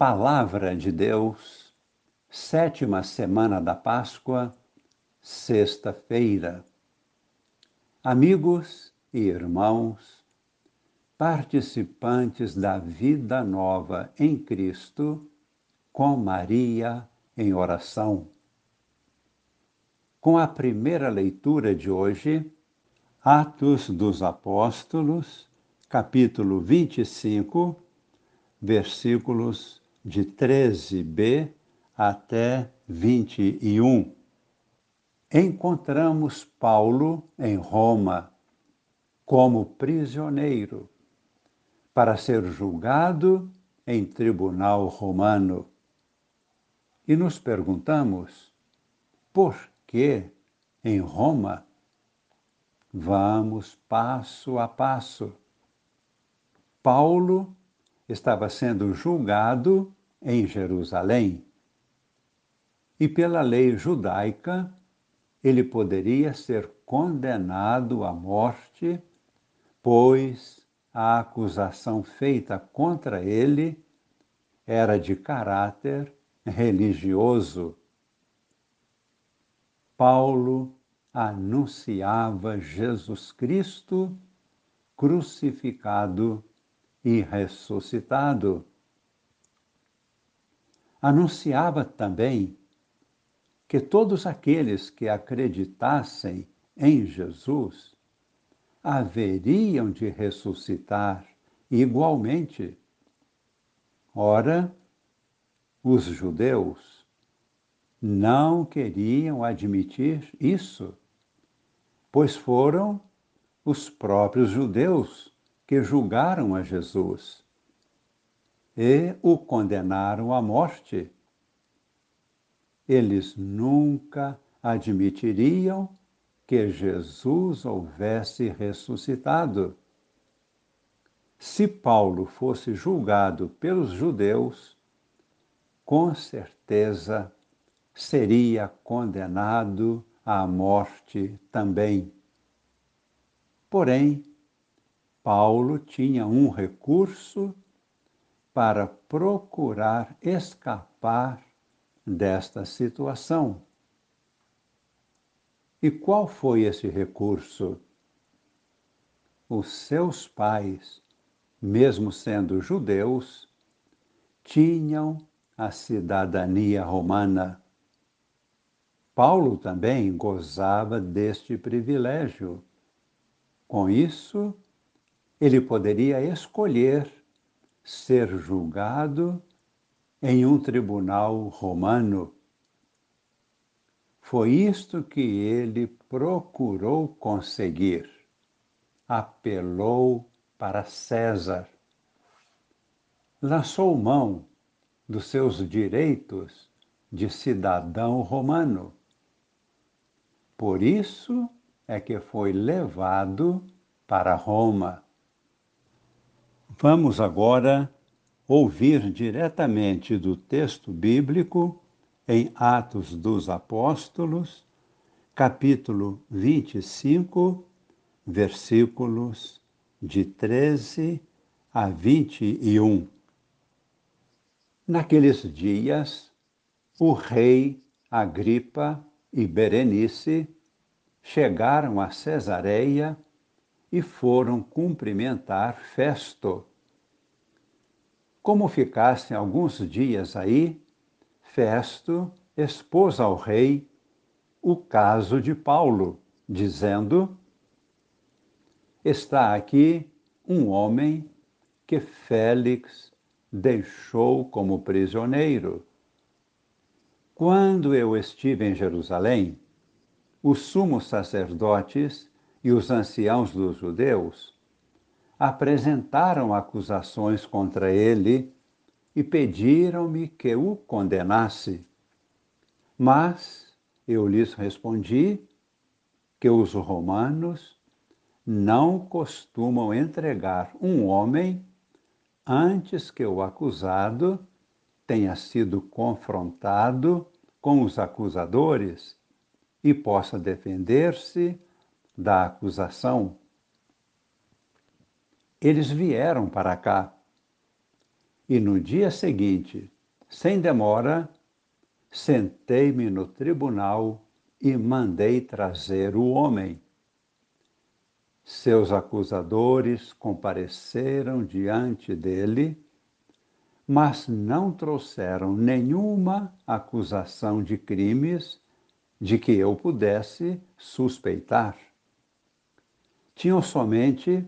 Palavra de Deus, sétima semana da Páscoa, sexta-feira. Amigos e irmãos, participantes da vida nova em Cristo, com Maria em oração. Com a primeira leitura de hoje, Atos dos Apóstolos, capítulo 25, versículos de 13b até 21. Encontramos Paulo em Roma como prisioneiro para ser julgado em tribunal romano. E nos perguntamos, por que em Roma? Vamos passo a passo. Paulo estava sendo julgado em Jerusalém. E pela lei judaica, ele poderia ser condenado à morte, pois a acusação feita contra ele era de caráter religioso. Paulo anunciava Jesus Cristo crucificado e ressuscitado. Anunciava também que todos aqueles que acreditassem em Jesus haveriam de ressuscitar igualmente. Ora, os judeus não queriam admitir isso, pois foram os próprios judeus que julgaram a Jesus e o condenaram à morte. Eles nunca admitiriam que Jesus houvesse ressuscitado. Se Paulo fosse julgado pelos judeus, com certeza seria condenado à morte também. Porém, Paulo tinha um recurso para procurar escapar desta situação. E qual foi esse recurso? Os seus pais, mesmo sendo judeus, tinham a cidadania romana. Paulo também gozava deste privilégio. Com isso, ele poderia escolher ser julgado em um tribunal romano. Foi isto que ele procurou conseguir. Apelou para César. Lançou mão dos seus direitos de cidadão romano. Por isso é que foi levado para Roma. Vamos agora ouvir diretamente do texto bíblico em Atos dos Apóstolos, capítulo 25, versículos de 13 a 21. Naqueles dias, o rei Agripa e Berenice chegaram a Cesareia e foram cumprimentar Festo. Como ficassem alguns dias aí, Festo expôs ao rei o caso de Paulo, dizendo: Está aqui um homem que Félix deixou como prisioneiro. Quando eu estive em Jerusalém, os sumos sacerdotes e os anciãos dos judeus apresentaram acusações contra ele e pediram-me que o condenasse. Mas eu lhes respondi que os romanos não costumam entregar um homem antes que o acusado tenha sido confrontado com os acusadores e possa defender-se da acusação. Eles vieram para cá E no dia seguinte, sem demora, sentei-me no tribunal e mandei trazer o homem. Seus acusadores compareceram diante dele, mas não trouxeram nenhuma acusação de crimes de que eu pudesse suspeitar. Tinham somente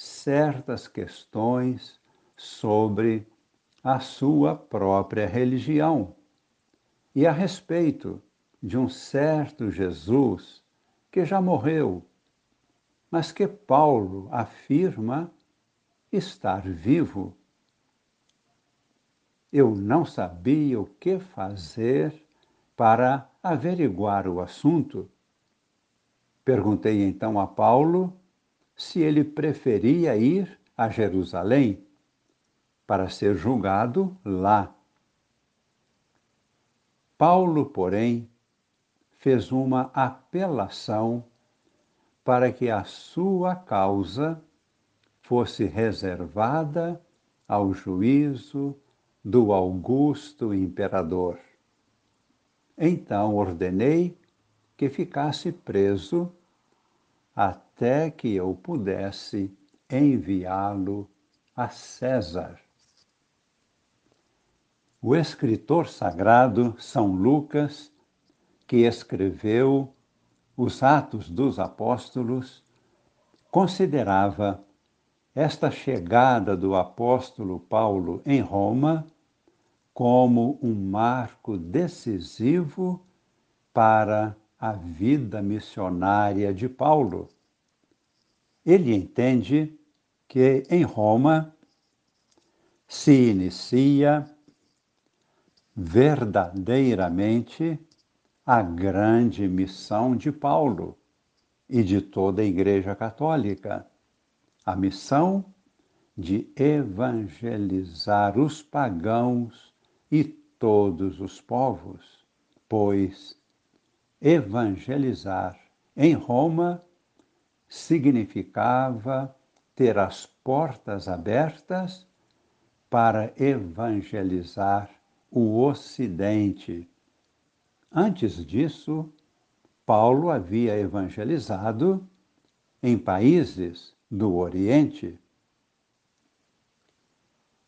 certas questões sobre a sua própria religião e a respeito de um certo Jesus que já morreu, mas que Paulo afirma estar vivo. Eu não sabia o que fazer para averiguar o assunto. Perguntei então a Paulo se ele preferia ir a Jerusalém para ser julgado lá. Paulo, porém, fez uma apelação para que a sua causa fosse reservada ao juízo do augusto imperador. Então ordenei que ficasse preso até que eu pudesse enviá-lo a César. O escritor sagrado São Lucas, que escreveu os Atos dos Apóstolos, considerava esta chegada do apóstolo Paulo em Roma como um marco decisivo para a vida missionária de Paulo. Ele entende que em Roma se inicia verdadeiramente a grande missão de Paulo e de toda a Igreja Católica, a missão de evangelizar os pagãos e todos os povos, pois evangelizar em Roma significava ter as portas abertas para evangelizar o Ocidente. Antes disso, Paulo havia evangelizado em países do Oriente.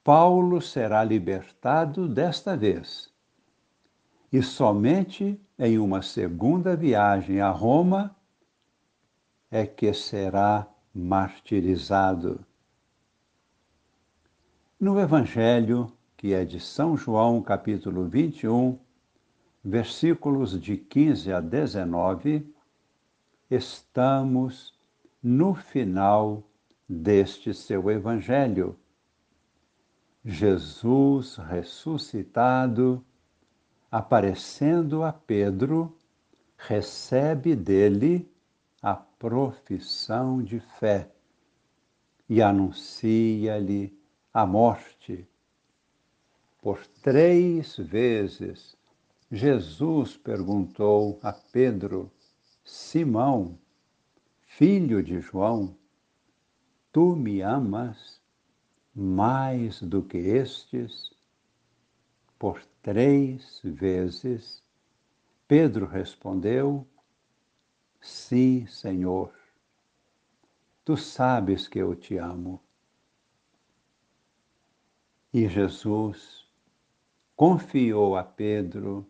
Paulo será libertado desta vez, e somente em uma segunda viagem a Roma é que será martirizado. No Evangelho, que é de São João, capítulo 21, versículos de 15 a 19, estamos no final deste seu Evangelho. Jesus ressuscitado, aparecendo a Pedro, recebe dele a profissão de fé e anuncia-lhe a morte por três vezes, Jesus perguntou a Pedro: Simão, filho de João, tu me amas mais do que estes? Por três vezes, Pedro respondeu: Sim, Senhor. Tu sabes que eu te amo. E Jesus confiou a Pedro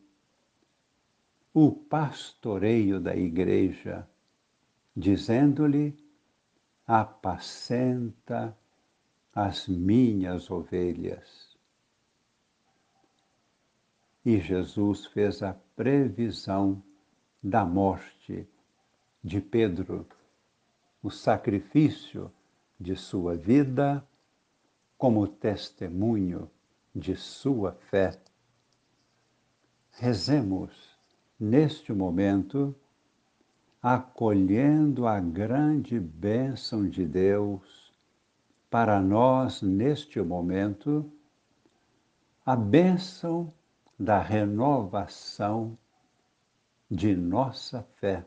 o pastoreio da igreja, dizendo-lhe: Apacenta as minhas ovelhas. E Jesus fez a previsão da morte de Pedro, o sacrifício de sua vida como testemunho de sua fé. Rezemos neste momento, acolhendo a grande bênção de Deus para nós neste momento, a bênção da renovação de nossa fé.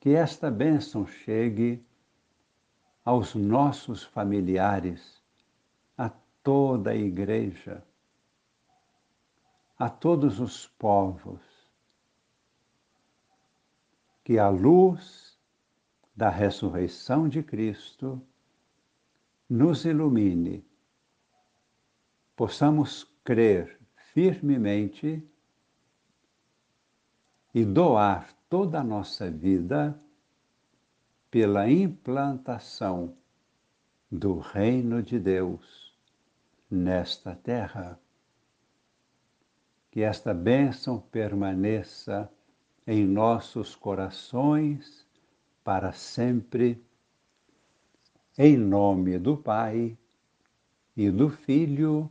Que esta bênção chegue aos nossos familiares toda a igreja, a todos os povos, que a luz da ressurreição de Cristo nos ilumine, possamos crer firmemente e doar toda a nossa vida pela implantação do reino de Deus nesta terra. Que esta bênção permaneça em nossos corações para sempre, em nome do Pai e do Filho